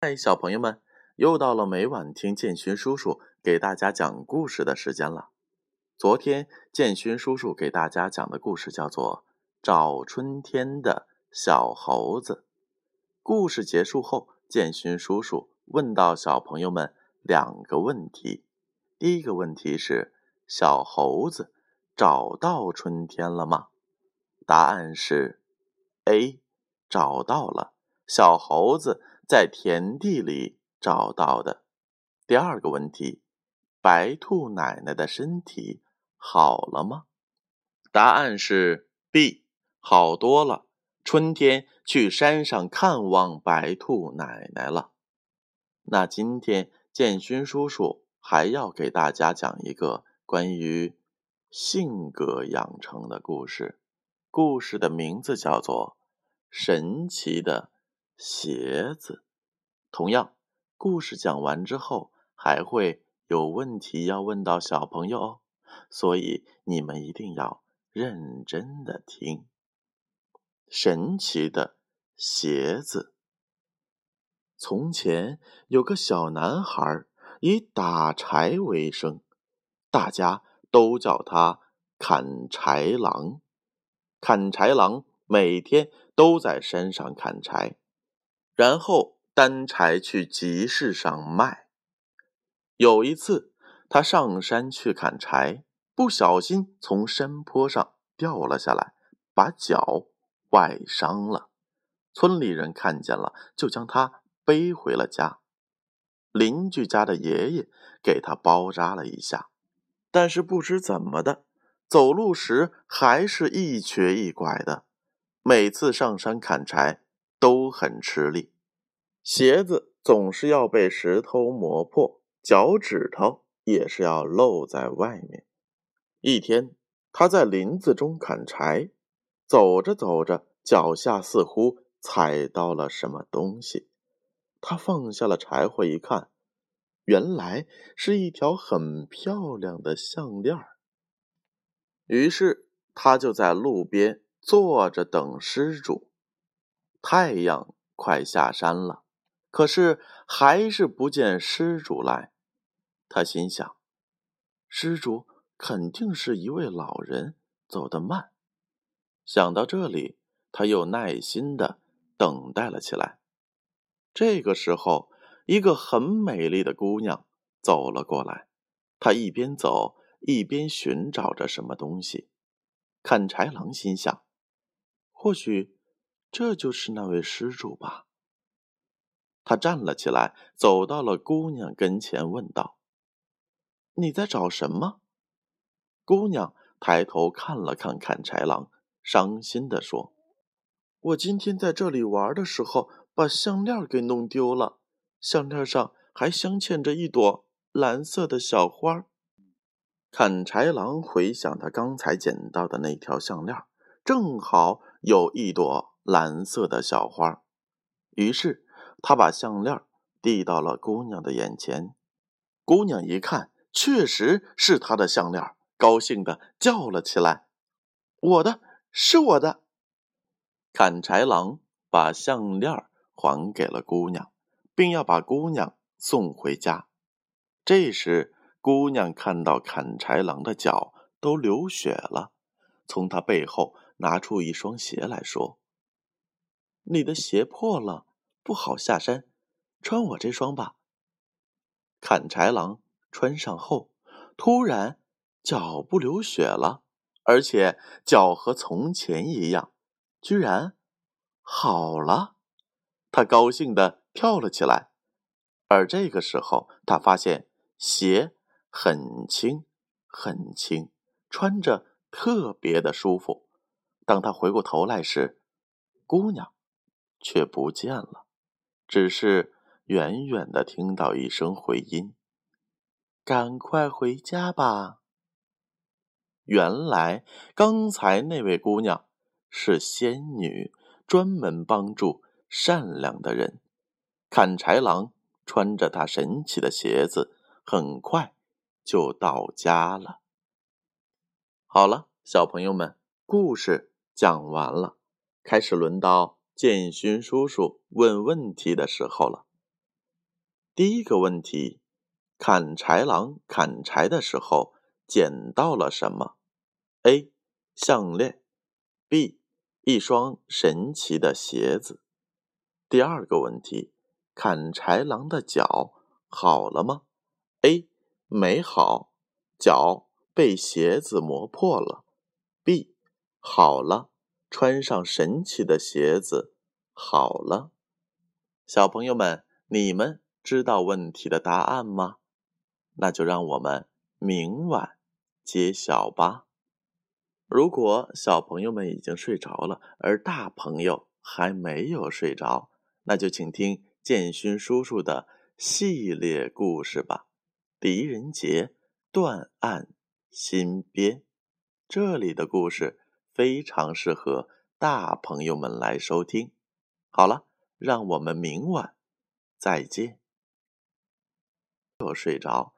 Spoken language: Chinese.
嗨，小朋友们，又到了每晚听建勋叔叔给大家讲故事的时间了。昨天建勋叔叔给大家讲的故事叫做《找春天的小猴子》。故事结束后，建勋叔叔问到小朋友们两个问题。第一个问题是：小猴子找到春天了吗？答案是 A，找到了。小猴子。在田地里找到的。第二个问题：白兔奶奶的身体好了吗？答案是 B，好多了。春天去山上看望白兔奶奶了。那今天建勋叔叔还要给大家讲一个关于性格养成的故事。故事的名字叫做《神奇的》。鞋子，同样，故事讲完之后还会有问题要问到小朋友哦，所以你们一定要认真的听。神奇的鞋子。从前有个小男孩以打柴为生，大家都叫他砍柴郎。砍柴郎每天都在山上砍柴。然后担柴去集市上卖。有一次，他上山去砍柴，不小心从山坡上掉了下来，把脚崴伤了。村里人看见了，就将他背回了家。邻居家的爷爷给他包扎了一下，但是不知怎么的，走路时还是一瘸一拐的。每次上山砍柴。都很吃力，鞋子总是要被石头磨破，脚趾头也是要露在外面。一天，他在林子中砍柴，走着走着，脚下似乎踩到了什么东西。他放下了柴火，一看，原来是一条很漂亮的项链于是，他就在路边坐着等施主。太阳快下山了，可是还是不见施主来。他心想，施主肯定是一位老人，走得慢。想到这里，他又耐心的等待了起来。这个时候，一个很美丽的姑娘走了过来。她一边走一边寻找着什么东西。砍柴郎心想，或许。这就是那位施主吧。他站了起来，走到了姑娘跟前，问道：“你在找什么？”姑娘抬头看了看砍柴郎，伤心的说：“我今天在这里玩的时候，把项链给弄丢了，项链上还镶嵌着一朵蓝色的小花。”砍柴郎回想他刚才捡到的那条项链，正好有一朵。蓝色的小花，于是他把项链递到了姑娘的眼前。姑娘一看，确实是他的项链，高兴的叫了起来：“我的，是我的！”砍柴郎把项链还给了姑娘，并要把姑娘送回家。这时，姑娘看到砍柴郎的脚都流血了，从他背后拿出一双鞋来说。你的鞋破了，不好下山，穿我这双吧。砍柴郎穿上后，突然脚不流血了，而且脚和从前一样，居然好了。他高兴的跳了起来。而这个时候，他发现鞋很轻很轻，穿着特别的舒服。当他回过头来时，姑娘。却不见了，只是远远的听到一声回音：“赶快回家吧。”原来刚才那位姑娘是仙女，专门帮助善良的人。砍柴郎穿着他神奇的鞋子，很快就到家了。好了，小朋友们，故事讲完了，开始轮到。建勋叔叔问问题的时候了，第一个问题：砍柴郎砍柴的时候捡到了什么？A. 项链 B. 一双神奇的鞋子。第二个问题：砍柴郎的脚好了吗？A. 没好，脚被鞋子磨破了。B. 好了，穿上神奇的鞋子好了。小朋友们，你们知道问题的答案吗？那就让我们明晚揭晓吧。如果小朋友们已经睡着了，而大朋友还没有睡着，那就请听建勋叔叔的系列故事吧。狄仁杰断案新编，这里的故事非常适合大朋友们来收听。好了，让我们明晚再见。又睡着。